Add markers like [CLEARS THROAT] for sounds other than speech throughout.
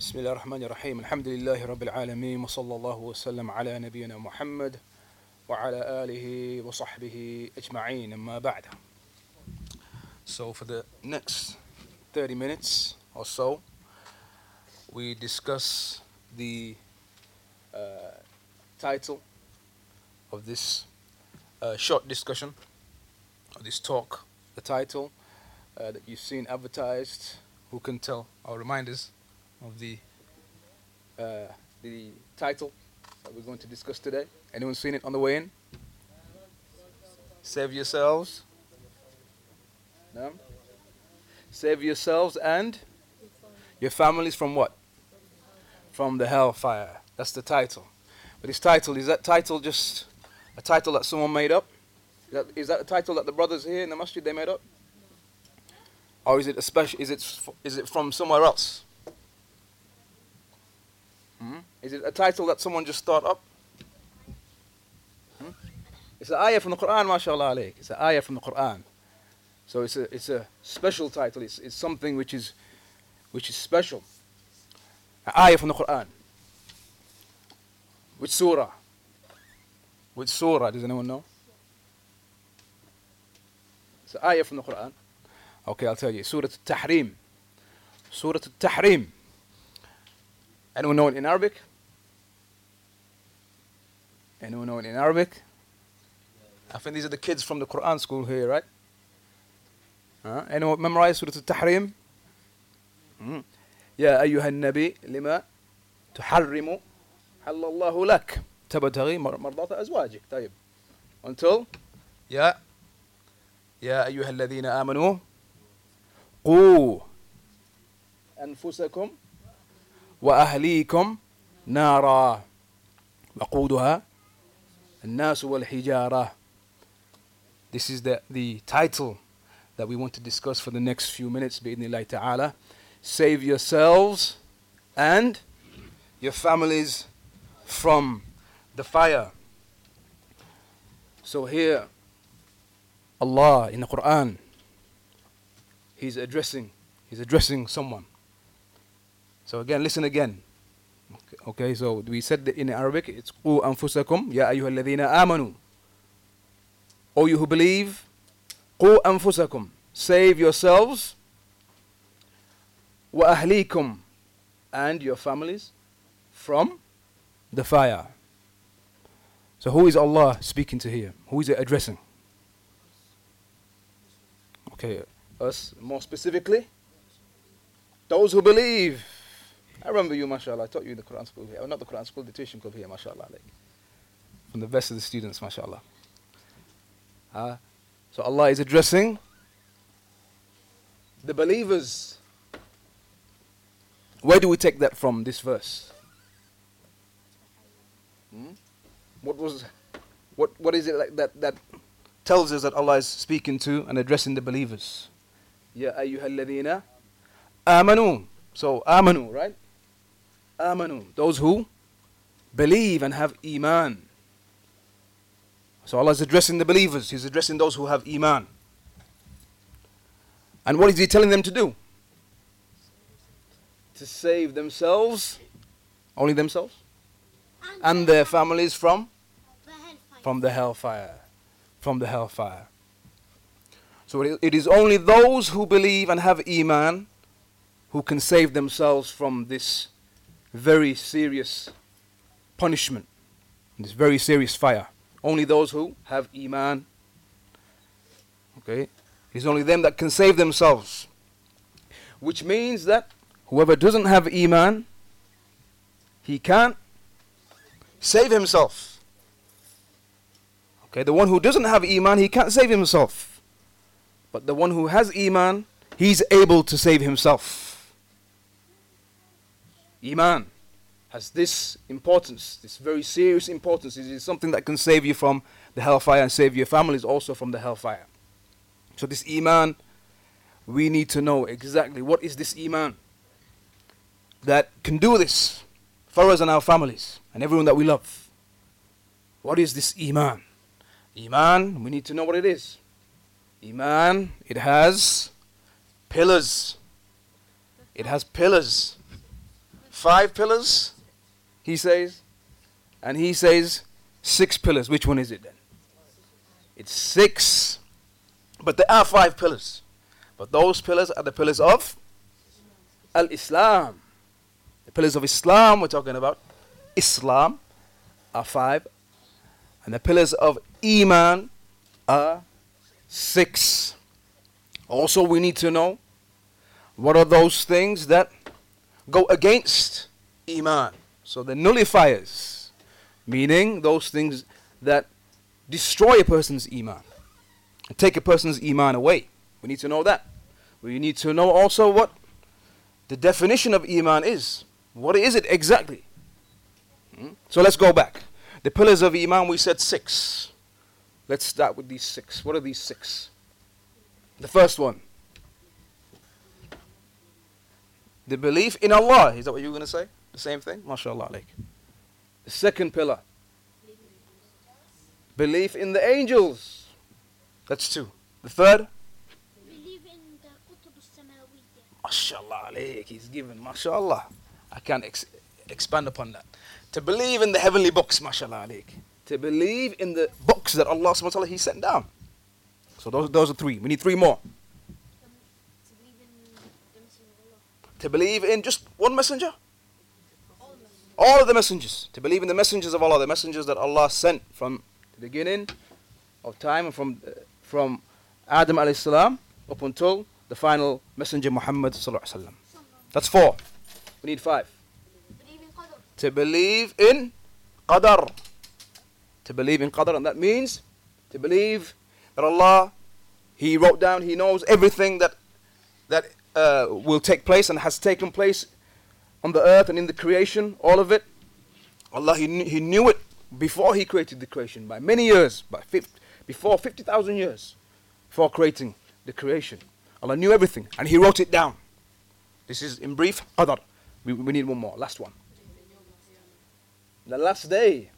بسم الله الرحمن الرحيم الحمد لله رب العالمين وصلى الله وسلم على نبينا محمد وعلى آله وصحبه أجمعين أما بعد So for the next 30 minutes or so we discuss the uh, title of this uh, short discussion of this talk the title uh, that you've seen advertised who can tell our reminders of the uh, the title that we're going to discuss today. Anyone seen it on the way in? Save yourselves. No? Save yourselves and your families from what? From the hellfire. That's the title. But this title, is that title just a title that someone made up? Is that, is that a title that the brothers here in the masjid they made up? Or is it a special is it is it from somewhere else? Is it a title that someone just thought up? Hmm? It's an ayah from the Quran, mashallah alayk. It's an ayah from the Quran. So it's a, it's a special title. It's, it's something which is, which is special. An ayah from the Quran. Which surah? Which surah? Does anyone know? It's an ayah from the Quran. Okay, I'll tell you. Surah Al-Tahrim. Surah Al-Tahrim. Anyone know it in Arabic? Anyone know it in Arabic? I think these are the kids from the Quran school here, right? Huh? Anyone memorize Surah Al-Tahrim? Mm. يا أيها النبي لما تحرم حل الله لك تبتغي مر- مرضات أزواجك طيب until يا يا أيها الذين آمنوا قوا أنفسكم وأهليكم نارا وقودها الناس والحجارة This is the, the title that we want to discuss for the next few minutes بإذن الله تعالى Save yourselves and your families from the fire So here Allah in the Quran He's addressing He's addressing someone So again, listen again. Okay, so we said that in Arabic, it's قُوا أنفسكم يا أيها الذين آمنوا. O you who believe, قُوا أنفسكم. Save yourselves. وأهليكم. And your families from the fire. So who is Allah speaking to here? Who is it addressing? Okay, us more specifically. Those who believe. I remember you, mashallah. I taught you in the Quran school here. Oh, not the Quran school, the tuition club here, mashallah. Like, from the best of the students, mashallah. Uh, so Allah is addressing the believers. Where do we take that from, this verse? Hmm? What was, what, what is it like that, that tells us that Allah is speaking to and addressing the believers? Ya ayyuhalladhina amanu. So amanu, right? Amanu. Those who believe and have iman. So Allah is addressing the believers. He's addressing those who have iman. And what is He telling them to do? To save themselves, only themselves, and their families from from the hellfire, from the hellfire. So it- it is only those who believe and have iman who can save themselves from this very serious punishment, this very serious fire. Only those who have Iman. Okay? It's only them that can save themselves. Which means that whoever doesn't have Iman, he can't save himself. Okay, the one who doesn't have Iman, he can't save himself. But the one who has Iman, he's able to save himself. Iman has this importance, this very serious importance. It is something that can save you from the hellfire and save your families also from the hellfire. So this Iman, we need to know exactly what is this Iman that can do this for us and our families and everyone that we love. What is this Iman? Iman, we need to know what it is. Iman, it has pillars. It has pillars five pillars, he says, and he says six pillars. Which one is it then? It's six, but there are five pillars. But those pillars are the pillars of Al Islam. The pillars of Islam we're talking about. Islam are five, and the pillars of Iman are six. Also, we need to know what are those things that go against Iman. So the nullifiers, meaning those things that destroy a person's Iman and take a person's Iman away. We need to know that. We need to know also what the definition of Iman is. What is it exactly? Hmm? So let's go back. The pillars of Iman, we said six. Let's start with these six. What are these six? The first one. The belief in Allah. Is that what you were going to say? The same thing? MashaAllah. Like. The second pillar. Belief in the angels. That's two. The third? Believe in the Kutub al-Samawiyya. MashaAllah. Like. He's given. MashaAllah. I can't ex- expand upon that. To believe in the heavenly books. MashaAllah. Like. To believe in the books that Allah subhanahu wa ta'ala He sent down. So those, those are three. We need three more. To believe in the Messenger of Allah. To believe in just one messenger? All of the messengers. To believe in the messengers of Allah, the messengers that Allah sent from the beginning of time and from, uh, from Adam alayhi salam up until the final messenger Muhammad sallallahu wasallam. That's four. We need five. To believe in Qadar. To believe in Qadar, and that means to believe that Allah, He wrote down, He knows everything that that uh, will take place and has taken place on the earth and in the creation, all of it. Allah, He knew, he knew it before He created the creation by many years, by fif- before 50,000 years, before creating the creation. Allah knew everything and He wrote it down. This is in brief Qadar. We, we need one more, last one. The last day.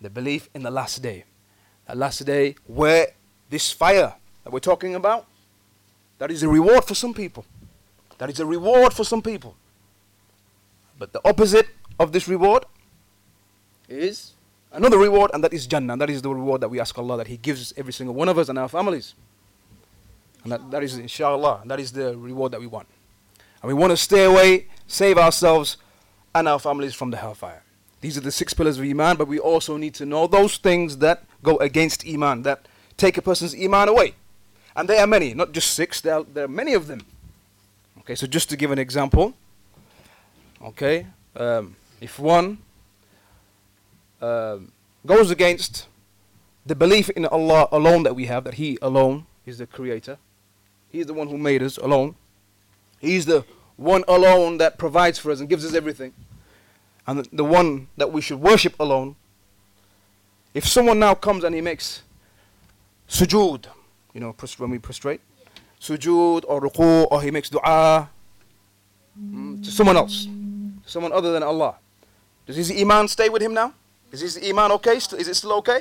The belief in the last day. The last day where this fire that we're talking about, that is a reward for some people. That is a reward for some people. But the opposite of this reward is another reward, and that is Jannah. That is the reward that we ask Allah that He gives every single one of us and our families. And that, that is, inshallah, that is the reward that we want. And we want to stay away, save ourselves and our families from the hellfire. These are the six pillars of Iman, but we also need to know those things that go against Iman, that take a person's Iman away. And there are many, not just six, there are, there are many of them. Okay, so just to give an example, okay, um, if one um, goes against the belief in Allah alone that we have, that He alone is the Creator, He is the one who made us alone, He's the one alone that provides for us and gives us everything, and the one that we should worship alone. If someone now comes and he makes sujood, you know, when we prostrate, sujood or ruku, or he makes dua mm, to someone else, someone other than Allah, does his iman stay with him now? Is his iman okay? Is it still okay?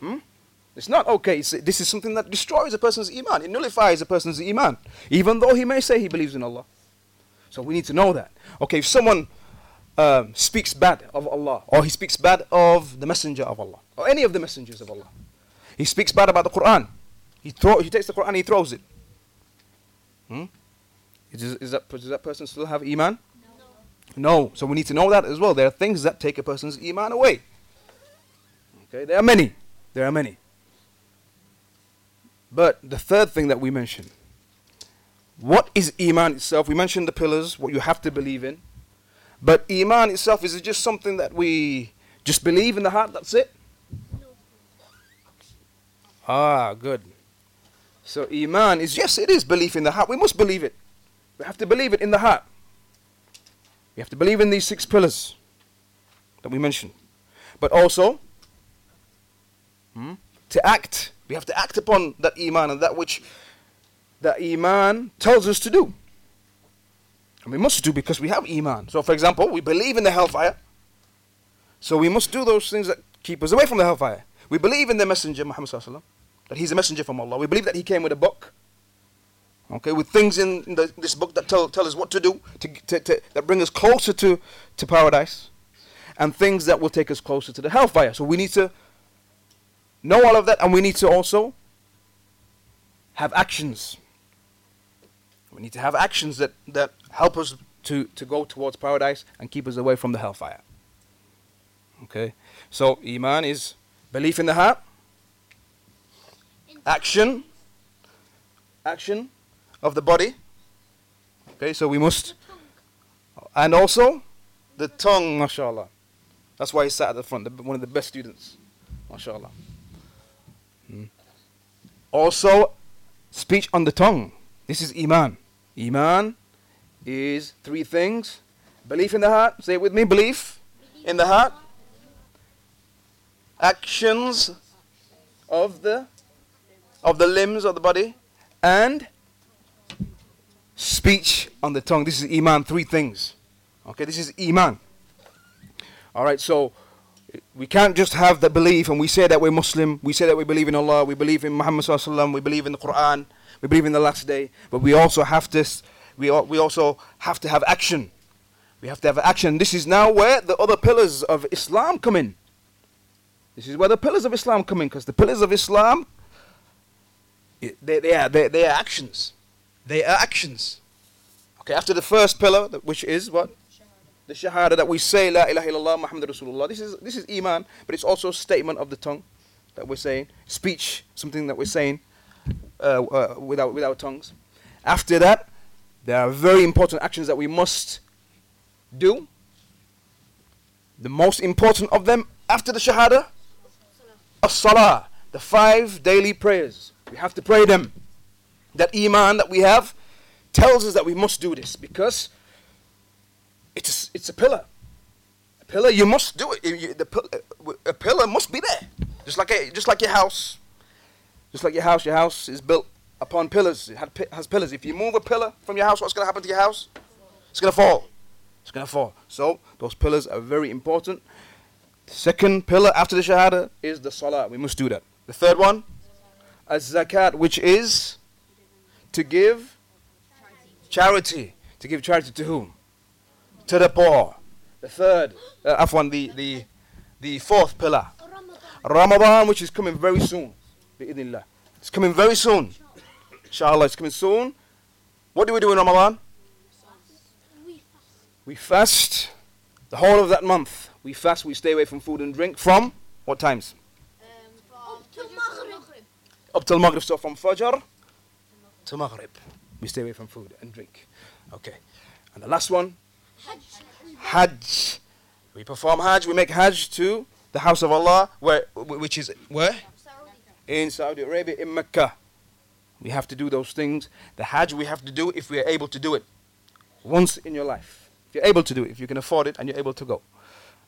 Hmm? It's not okay. It's, this is something that destroys a person's iman. It nullifies a person's iman, even though he may say he believes in Allah. So we need to know that. Okay, if someone um, speaks bad of Allah, or he speaks bad of the messenger of Allah, or any of the messengers of Allah, he speaks bad about the Quran. He throw, he takes the Quran, and he throws it. Hmm? Is, is that, does that person still have iman? No. no. So we need to know that as well. There are things that take a person's iman away. Okay, there are many. There are many. But the third thing that we mentioned, what is iman itself? We mentioned the pillars, what you have to believe in. But iman itself is it just something that we just believe in the heart? That's it. No. Ah, good. So iman is yes, it is belief in the heart. We must believe it. We have to believe it in the heart. We have to believe in these six pillars that we mentioned. But also, hmm, to act. We have to act upon that iman and that which that iman tells us to do. And we must do because we have iman. So, for example, we believe in the hellfire. So we must do those things that keep us away from the hellfire. We believe in the messenger Muhammad that he's a messenger from Allah. We believe that he came with a book. Okay, with things in, in the, this book that tell, tell us what to do, to, to, to, that bring us closer to, to paradise, and things that will take us closer to the hellfire. So we need to know all of that, and we need to also have actions. We need to have actions that, that help us to, to go towards paradise and keep us away from the hellfire. Okay? So, Iman is belief in the heart, action, action of the body. Okay, so we must, and also the tongue, mashallah. That's why he sat at the front, one of the best students, mashallah. Hmm. Also, speech on the tongue. This is Iman. Iman is three things belief in the heart, say it with me belief in the heart, actions of the of the limbs of the body and speech on the tongue. This is iman three things. Okay this is iman. All right so we can't just have the belief and we say that we're muslim we say that we believe in allah we believe in muhammad we believe in the quran we believe in the last day but we also have to we, we also have to have action. We have to have action. This is now where the other pillars of islam come in. This is where the pillars of Islam come in, because the pillars of Islam, they, they, are, they, they are actions. They are actions. Okay, after the first pillar, which is what? The shahada that we say, La ilaha illallah Muhammad Rasulullah. This is, this is iman, but it's also a statement of the tongue that we're saying. Speech, something that we're saying uh, uh, without, with tongues. After that, there are very important actions that we must do. The most important of them after the shahada as-salah, the five daily prayers. We have to pray them. That iman that we have tells us that we must do this because it's it's a pillar. A pillar, you must do it. You, the, a pillar must be there, just like a, just like your house. Just like your house, your house is built upon pillars. It has pillars. If you move a pillar from your house, what's going to happen to your house? It's going to fall. It's going to fall. So those pillars are very important. Second pillar after the Shahada is the Salah. We must do that. The third one, as zakat, which is to give charity. To give charity to whom? To the poor. The third, uh, Afwan, the, the, the fourth pillar. Ramadan, which is coming very soon. It's coming very soon. Inshallah, it's coming soon. What do we do in Ramadan? We fast the whole of that month. We fast, we stay away from food and drink from what times? From Maghrib. Up till Maghrib, so from Fajr to Maghrib. We stay away from food and drink. Okay. And the last one? Hajj. We perform Hajj, we make Hajj to the house of Allah, where, which is where? In Saudi Arabia, in Mecca. We have to do those things. The Hajj we have to do if we are able to do it. Once in your life. If you're able to do it, if you can afford it and you're able to go.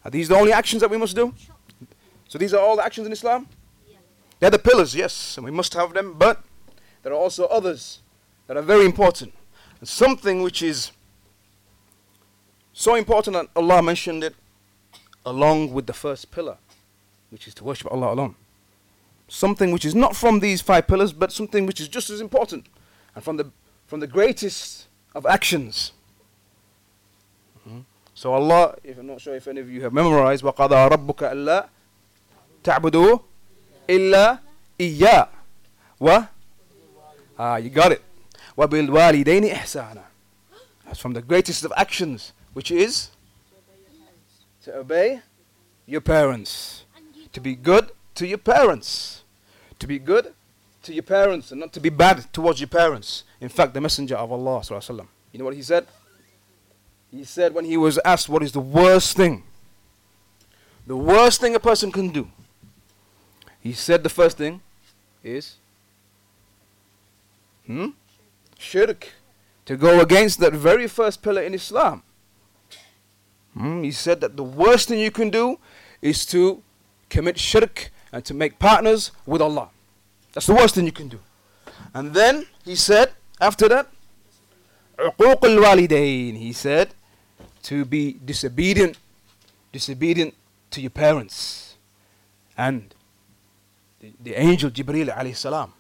Are these the only actions that we must do? So these are all the actions in Islam? They're the pillars, yes, and we must have them, but there are also others that are very important. And something which is so important that Allah mentioned it along with the first pillar, which is to worship Allah alone. Something which is not from these five pillars, but something which is just as important and from the, from the greatest of actions. So Allah, if I'm not sure if any of you have memorized, وَقَضَى رَبُّكَ أَلَّا تَعْبُدُوا illa iya. Wa? Ah, you got it. Wa bil walidaini ihsana. That's from the greatest of actions, which is to obey your parents, to be good to your parents, to be good to your parents, and not to be bad towards your parents. In fact, the Messenger of Allah, you know what he said? He said when he was asked, What is the worst thing? The worst thing a person can do he said the first thing is hmm? shirk. To go against that very first pillar in Islam. Hmm? He said that the worst thing you can do is to commit shirk and to make partners with Allah. That's the worst thing you can do. And then he said, after that, عقوق الوالدين. He said, to be disobedient, disobedient to your parents. And the, the angel Jibreel alayhi salam,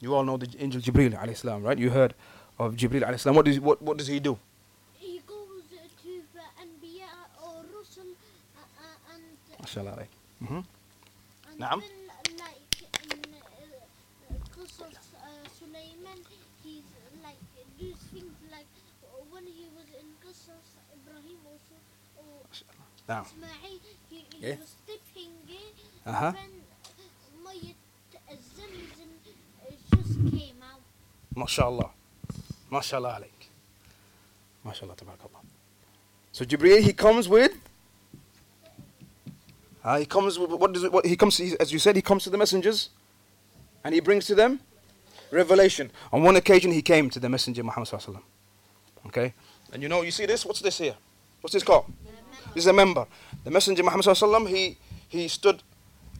You all know the angel Jibril alayhi salam, right? You heard of Jibril alayhi salam. What does, what, what does he do? He goes uh, to the Anbiya or Rusul uh, uh, and MashaAllah. alayk. Mhm. and Naam. then like in uh, Qasas uh, Sulaiman, he's like does things like uh, when he was in Qasas Ibrahim also or Ismail, he, he Yeah. was stepping in, Uh-huh. then Mayat Zamzam uh, just came out. MashaAllah. MashaAllah alayk. MashaAllah, tabarakallah. So Jibreel, he comes with. Uh, he comes with what does it, what he comes he, as you said he comes to the messengers, and he brings to them revelation. On one occasion he came to the messenger Muhammad sallallahu. Okay, and you know you see this. What's this here? What's this called? This is a minbar. The messenger Muhammad sallallahu he he stood,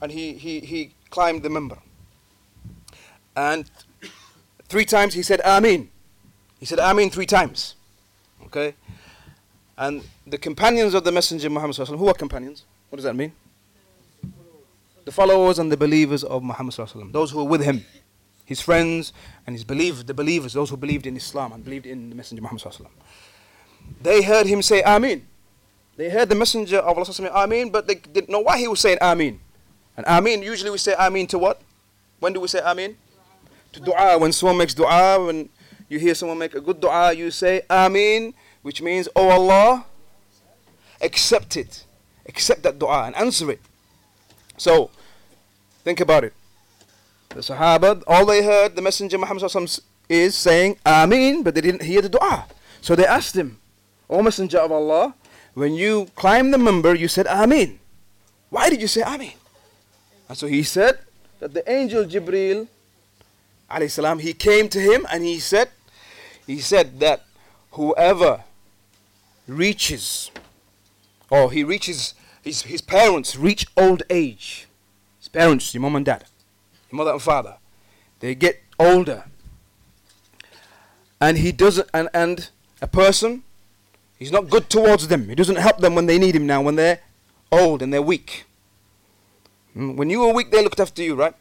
and he he he climbed the minbar. And three times he said Amin. He said Amin three times. Okay? And the companions of the Messenger Muhammad, who are companions? What does that mean? The followers and the believers of Muhammad, those who were with him, his friends and his believers, the believers, those who believed in Islam and believed in the Messenger Muhammad. They heard him say Amin. They heard the Messenger of Allah say Amin, but they didn't know why he was saying Amin. And Amin, usually we say Amin to what? When do we say Amin? To dua. When someone makes dua, when you hear someone make a good dua, you say Amin, which means, Oh Allah, accept it. Accept that dua and answer it. So, think about it. The Sahaba, all they heard the Messenger Muhammad is saying Amin, but they didn't hear the dua. So they asked him, O Messenger of Allah, when you climbed the minbar, you said Amin. Why did you say Amin? And so he said that the angel Jibreel salam, he came to him and he said, he said that whoever reaches, or he reaches, his, his parents reach old age, his parents, your mom and dad, your mother and father, they get older, and he doesn't, and, and a person, he's not good towards them, he doesn't help them when they need him now, when they're old and they're weak. Mm, When you were weak, they looked after you, right?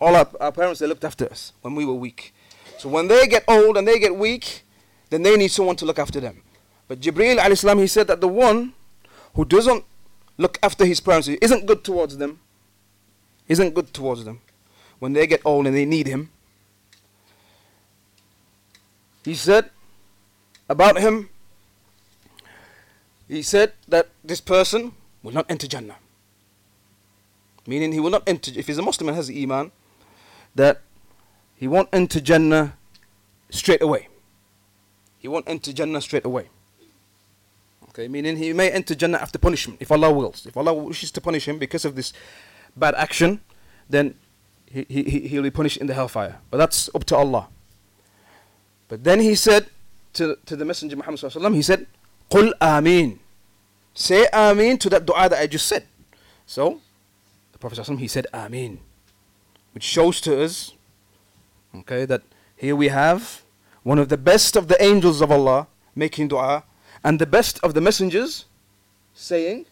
All our, our parents, they looked after us when we were weak. So when they get old and they get weak, then they need someone to look after them. But Jibreel alayhi salam, he said that the one who doesn't look after his parents, he isn't good towards them, isn't good towards them, when they get old and they need him, he said about him, he said that this person will not enter Jannah. Meaning he will not enter, if he's a Muslim and has Iman, that he won't enter Jannah straight away. He won't enter Jannah straight away. Okay, meaning he may enter Jannah after punishment, if Allah wills. If Allah wishes to punish him because of this bad action, then he, he, he- he'll be punished in the hellfire. But that's up to Allah. But then he said to, to the Messenger Muhammad, he said, Qul Ameen. Say Ameen to that dua that I just said. So, the Prophet he said Ameen, which shows to us, okay, that here we have one of the best of the angels of Allah making dua, and the best of the messengers saying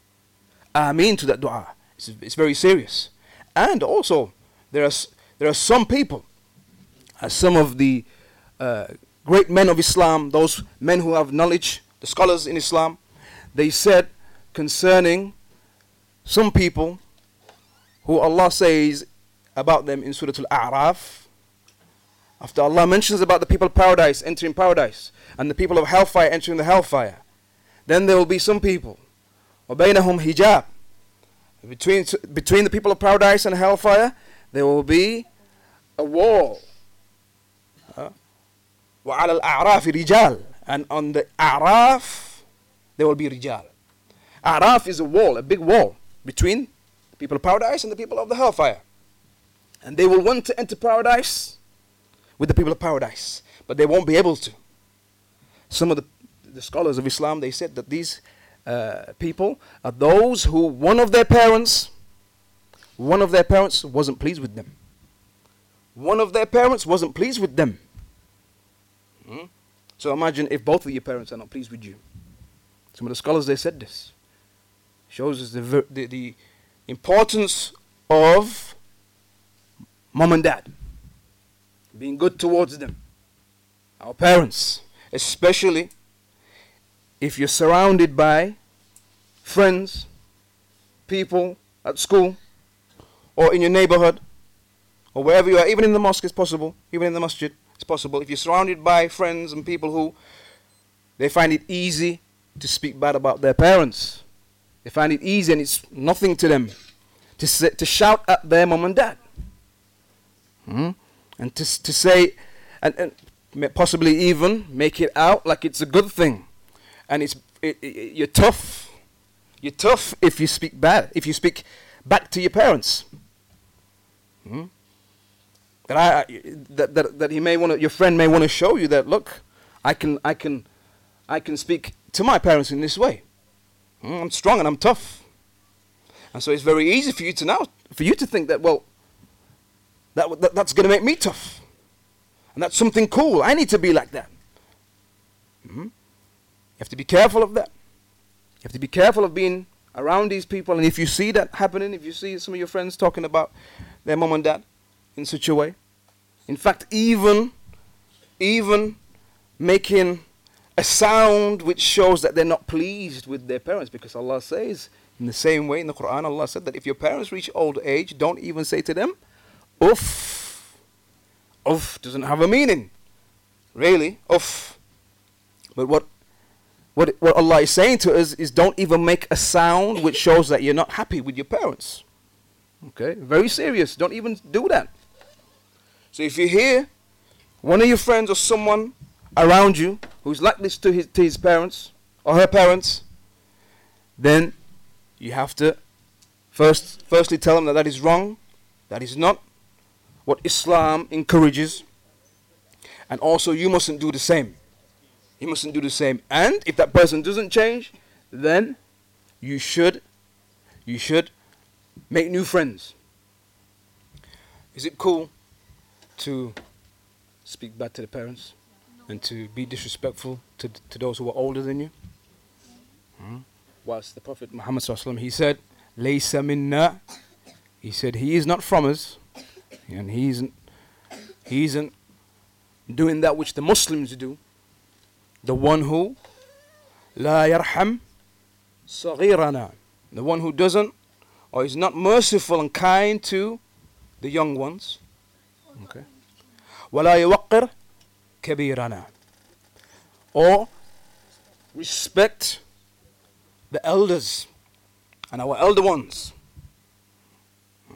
Ameen to that dua. It's, it's very serious. And also, there are, there are some people, as some of the uh, great men of Islam, those men who have knowledge, the scholars in Islam, they said concerning some people who Allah says about them in Surah Al-A'raf. After Allah mentions about the people of paradise entering paradise and the people of hellfire entering the hellfire, then there will be some people, وَبَيْنَهُمْ hijab. Between, between the people of paradise and hellfire, there will be a wall. Huh? وَعَلَى الْأَعْرَافِ رِجَالٌ And on the A'raf, there will be rijal. A'raf is a wall, a big wall between the people of paradise and the people of the hellfire. And they will want to enter paradise with the people of paradise, but they won't be able to. Some of the, the scholars of Islam they said that these uh, people are those who one of their parents, one of their parents wasn't pleased with them. One of their parents wasn't pleased with them. Hmm? So imagine if both of your parents are not pleased with you. Some of the scholars they said this shows us the, the, the importance of mom and dad. being good towards them. Our parents, especially if you're surrounded by friends, people at school, or in your neighborhood, or wherever you are, even in the mosque, it's possible, even in the masjid, it's possible. If you're surrounded by friends and people who they find it easy to speak bad about their parents, they find it easy and it's nothing to them to, say, to shout at their mom and dad. Hmm? And to, to say, and, and possibly even make it out like it's a good thing. And it's, it, it, you're tough. You're tough if you speak bad, if you speak back to your parents. Hmm? That, I, that, that, that he may want your friend may want to show you that, look, I can, I can, I can speak to my parents in this way. Hmm? I'm strong and I'm tough. And so it's very easy for you to now, for you to think that, well, that, that that's going to make me tough. And that's something cool. I need to be like that. Mm-hmm. You have to be careful of that. You have to be careful of being around these people. And if you see that happening, if you see some of your friends talking about their mom and dad in such a way, in fact, even, even making a sound which shows that they're not pleased with their parents, because Allah says, in the same way, in the Quran, Allah said that if your parents reach old age, don't even say to them, uff. Uff doesn't have a meaning. Really, uff. But what, what, what Allah is saying to us is don't even make a sound which shows that you're not happy with your parents. Okay, very serious. Don't even do that. So if you hear one of your friends or someone around you who's like this to his, to his parents or her parents, then you have to first, firstly tell them that that is wrong, that is not what Islam encourages, and also you mustn't do the same. You mustn't do the same. And if that person doesn't change, then you should, you should make new friends. Is it cool to speak bad to the parents and to be disrespectful to, to those who are older than you? Hmm? was the Prophet Muhammad he said, Laysa minna. He said, he is not from us. And he isn't, he isn't doing that which the Muslims do. The one who la yarham saghirana. The one who doesn't or is not merciful and kind to the young ones. Okay. ولا يوقر كبيرنا. Or respect the elders and our elder ones.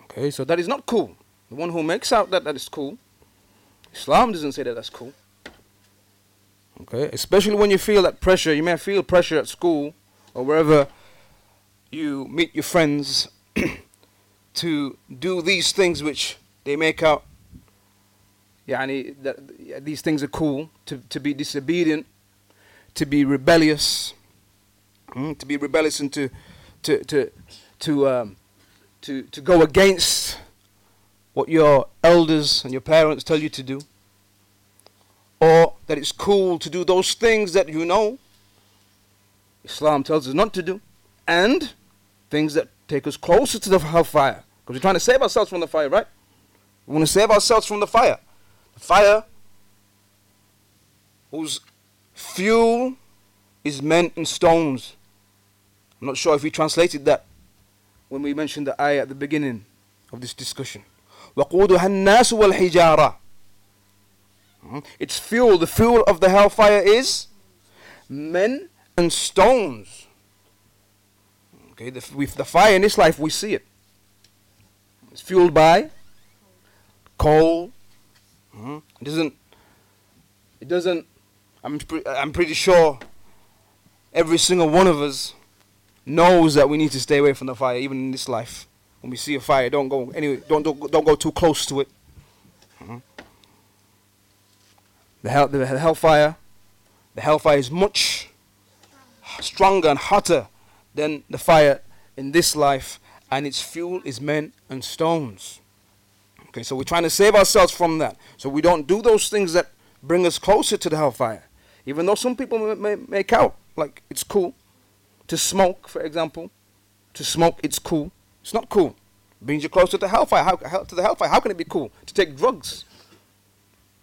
Okay, so that is not cool. The one who makes out that that is cool, Islam doesn't say that that's cool. Okay, especially when you feel that pressure, you may feel pressure at school or wherever you meet your friends [CLEARS THROAT] to do these things which they make out yani, that these things are cool, to, to be disobedient, to be rebellious, mm, to be rebellious and to to to to um, to to go against what your elders and your parents tell you to do, or that it's cool to do those things that you know Islam tells us not to do, and things that take us closer to the hellfire. Because we're trying to save ourselves from the fire, right? We want to save ourselves from the fire. The fire whose fuel is men and stones. I'm not sure if we translated that when we mentioned the ayah at the beginning of this discussion. وَقُودُهَا النَّاسُ وَالْحِجَارَةِ hmm? Its fuel, the fuel of the hellfire is men and stones. Okay, the, with the fire in this life, we see it. It's fueled by coal. Hmm? It doesn't. It doesn't. I'm. Pre- I'm pretty sure every single one of us knows that we need to stay away from the fire, even in this life. When we see a fire, don't go anyway. Don't don't, don't go too close to it. The hell, the hellfire, the hellfire is much stronger and hotter than the fire in this life, and its fuel is men and stones. Okay, so we're trying to save ourselves from that, so we don't do those things that bring us closer to the hellfire. Even though some people may, may make out like it's cool, to smoke, for example, to smoke, it's cool. It's not cool. Brings you closer to hellfire. How, to the hellfire. How can it be cool? To take drugs.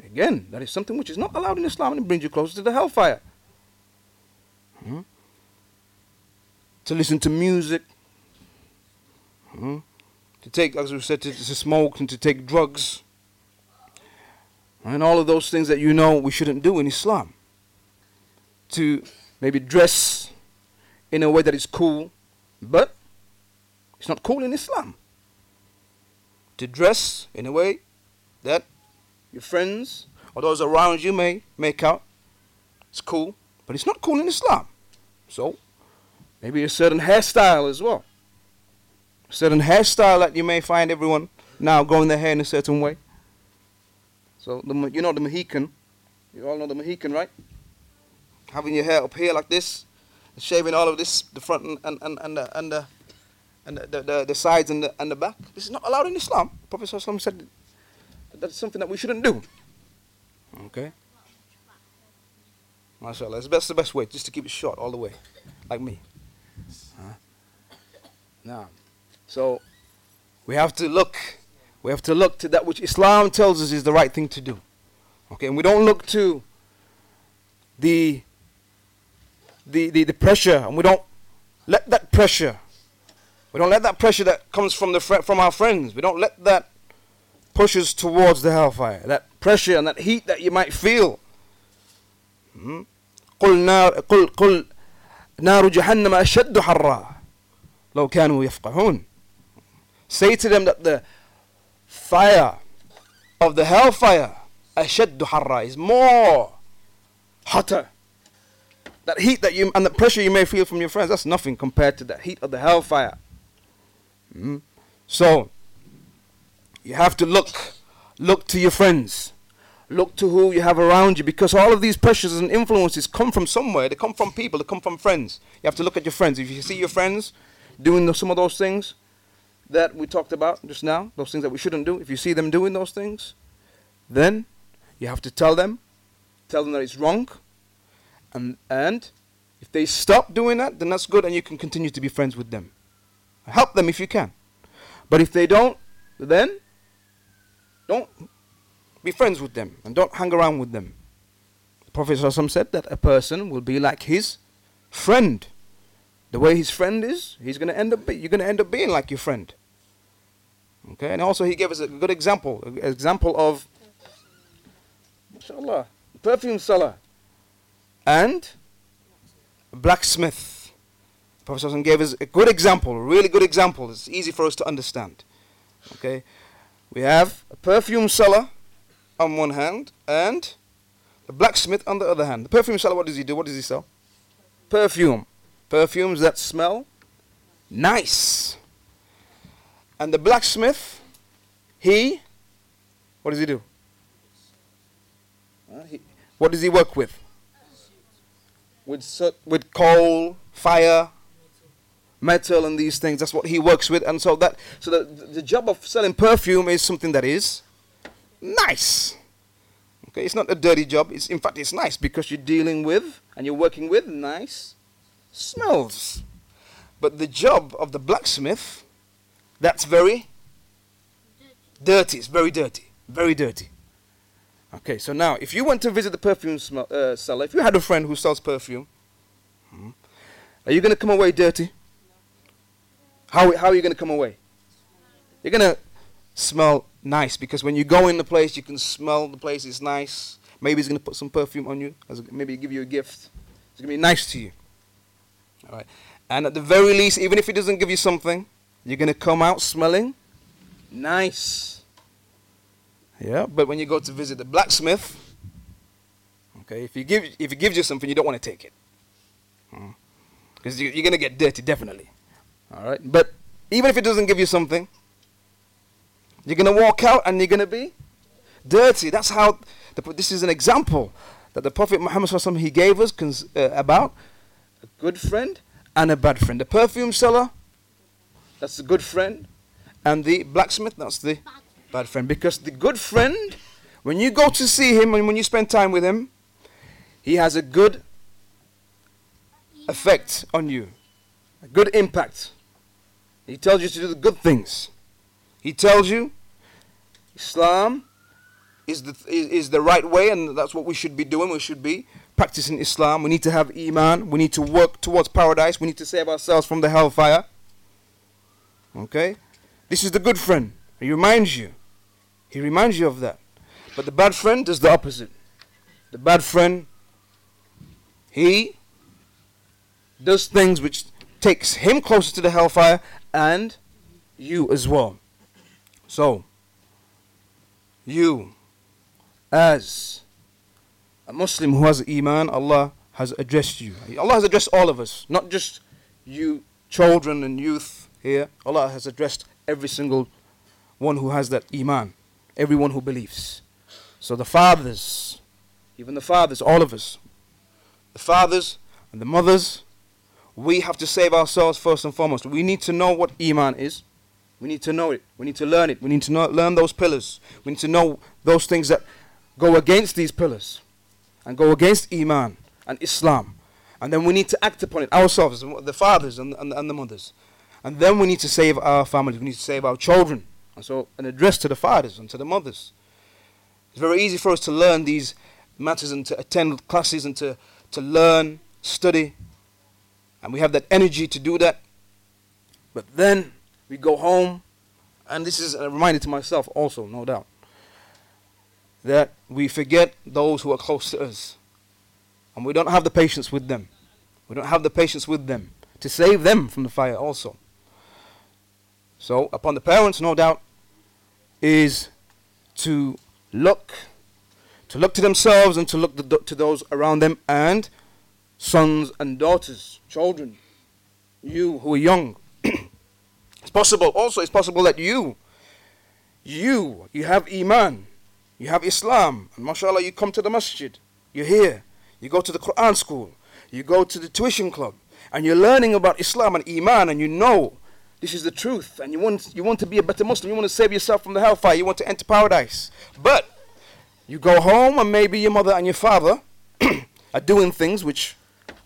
Again, that is something which is not allowed in Islam and it brings you closer to the hellfire. Hmm? To listen to music, hmm? to take, as we said, to, to smoke and to take drugs, and all of those things that you know we shouldn't do in Islam. To maybe dress in a way that is cool, but it's not cool in Islam. To dress in a way that your friends or those around you may make out it's cool, but it's not cool in Islam. So, maybe a certain hairstyle as well. A certain hairstyle that you may find everyone now growing their hair in a certain way. So, the, you know the Mohican. You all know the Mohican, right? Having your hair up here like this, shaving all of this, the front and, and, and, and the, and, the, and the, the, the sides and the, and the back. This is not allowed in Islam. Prophet Sallallahu said that's something that we shouldn't do. Okay? MashaAllah. That's the best way, just to keep it short all the way, like me. Huh? Now, so we have to look. We have to look to that which Islam tells us is the right thing to do. Okay, and we don't look to the the, the, the pressure, and we don't let that pressure. We don't let that pressure that comes from the from our friends. We don't let that push us towards the hellfire. That pressure and that heat that you might feel. قل نار قل قل نار جهنم أشد حرا لو كانوا يفقهون Say to them that the fire of the hellfire أشد حرا is more hotter that heat that you and the pressure you may feel from your friends that's nothing compared to the heat of the hellfire mm. so you have to look look to your friends. Look to who you have around you because all of these pressures and influences come from somewhere. They come from people. They come from friends. You have to look at your friends. If you see your friends doing the, some of those things that we talked about just now those things that we shouldn't do if you see them doing those things then you have to tell them tell them that it's wrong. And, and if they stop doing that, then that's good and you can continue to be friends with them. Help them if you can. But if they don't, then don't be friends with them and don't hang around with them. The Prophet said that a person will be like his friend. The way his friend is, he's to end up be, you're to end up being like your friend. Okay, and also he gave us a good example, an example of, inshallah, perfume seller and blacksmith. Prophet gave us a good example, a really good example. It's easy for us to understand. Okay, we have a perfume seller on one hand and the blacksmith on the other hand. The perfume seller, what does he do? What does he sell? Perfume. Perfumes that smell nice. And the blacksmith, he, what does he do? What does he work with? with with coal, fire, metal, and these things. That's what he works with, and so that so the the job of selling perfume is something that is nice. Okay, it's not a dirty job. It's in fact it's nice because you're dealing with and you're working with nice smells. But the job of the blacksmith, that's very dirty. It's very dirty. Very dirty. Okay, so now, if you went to visit the perfume uh, seller, if you had a friend who sells perfume, hmm, are you going to come away dirty? How, how are you going to come away? You're going to smell nice because when you go in the place, you can smell the place is nice. Maybe he's going to put some perfume on you, maybe give you a gift. It's going to be nice to you. All right. And at the very least, even if he doesn't give you something, you're going to come out smelling nice. Yeah, but when you go to visit the blacksmith, okay, if he give if he gives you something, you don't want to take it, because hmm. you're gonna get dirty definitely. All right, but even if it doesn't give you something, you're gonna walk out and you're gonna be dirty. That's how. The, this is an example that the Prophet Muhammad he gave us cons, uh, about a good friend and a bad friend. The perfume seller, that's the good friend, and the blacksmith, that's the bad friend. Because the good friend, when you go to see him and when you spend time with him, he has a good effect on you, a good impact. He tells you to do the good things. He tells you Islam is the, is, is the right way, and that's what we should be doing. We should be practicing Islam. We need to have Iman. We need to work towards paradise. We need to save ourselves from the hellfire. Okay? This is the good friend. He reminds you. He reminds you of that. But the bad friend does the opposite. The bad friend, he does things which takes him closer to the hellfire and you as well. So, you, as a Muslim who has Iman, Allah has addressed you. Allah has addressed all of us, not just you, children and youth here. Allah has addressed every single one who has that Iman, everyone who believes. So the fathers, even the fathers, all of us, the fathers and the mothers, we have to save ourselves first and foremost. We need to know what Iman is. We need to know it. We need to learn it. We need to know, learn those pillars. We need to know those things that go against these pillars and go against Iman and Islam. And then we need to act upon it ourselves, the fathers and, and, and the mothers. And then we need to save our families. We need to save our children. And so, an address to the fathers and to the mothers. It's very easy for us to learn these matters and to attend classes and to, to learn, study. And we have that energy to do that. But then we go home, and this is a reminder to myself also, no doubt, that we forget those who are close to us. And we don't have the patience with them. We don't have the patience with them to save them from the fire also. So, upon the parents, no doubt, is to look, to look to themselves and to look to those around them, and sons and daughters, children, you who are young, [CLEARS THROAT] it's possible, also, it's possible that you, you, you have Iman, you have Islam, and mashallah, you come to the masjid, you're here, you go to the Quran school, you go to the tuition club, and you're learning about Islam and Iman, and you know this is the truth, and you want, you want to be a better Muslim, you want to save yourself from the hellfire, you want to enter paradise. But you go home, and maybe your mother and your father [CLEARS THROAT] are doing things which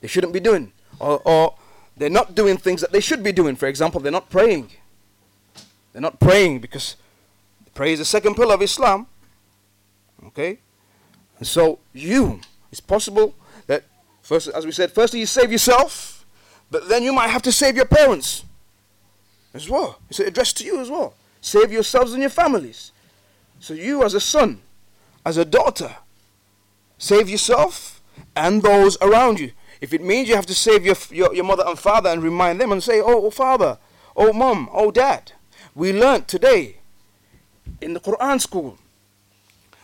they shouldn't be doing, or, or they're not doing things that they should be doing. For example, they're not praying. They're not praying because prayer is the second pillar of Islam. Okay? And so you, it's possible that first as we said, firstly you save yourself, but then you might have to save your parents as well. It's addressed to you as well. Save yourselves and your families. So you as a son, as a daughter, save yourself and those around you. If it means you have to save your, your, your mother and father and remind them and say, oh, oh father, oh mom, oh dad, we learnt today in the Quran school,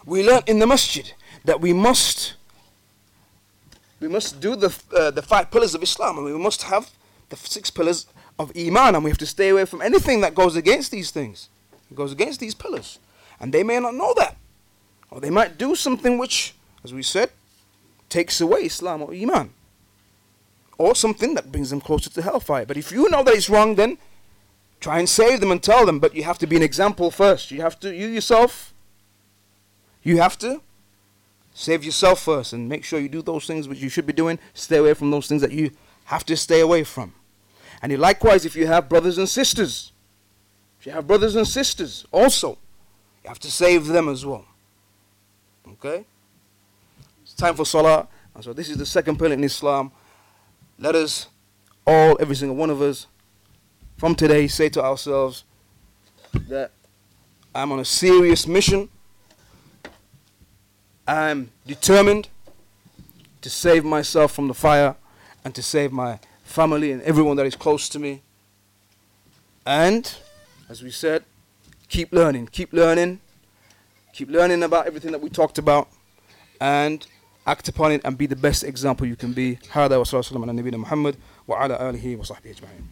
we learnt in the masjid that we must we must do the, uh, the five pillars of Islam and we must have the six pillars of Iman and we have to stay away from anything that goes against these things. It goes against these pillars. And they may not know that. Or they might do something which, as we said, takes away Islam or Iman or something that brings them closer to hellfire. But if you know that it's wrong, then try and save them and tell them. But you have to be an example first. You have to, you yourself, you have to save yourself first and make sure you do those things which you should be doing. Stay away from those things that you have to stay away from. And likewise, if you have brothers and sisters, if you have brothers and sisters also, you have to save them as well. Okay? It's time for Salah. And so this is the second pillar in Islam let us all, every single one of us, from today say to ourselves that I'm on a serious mission. I'm determined to save myself from the fire and to save my family and everyone that is close to me. And, as we said, keep learning, keep learning, keep learning about everything that we talked about. And act upon it and be the best example you can be هذا وصلى الله وسلم على نبينا محمد وعلى آله وصحبه أجمعين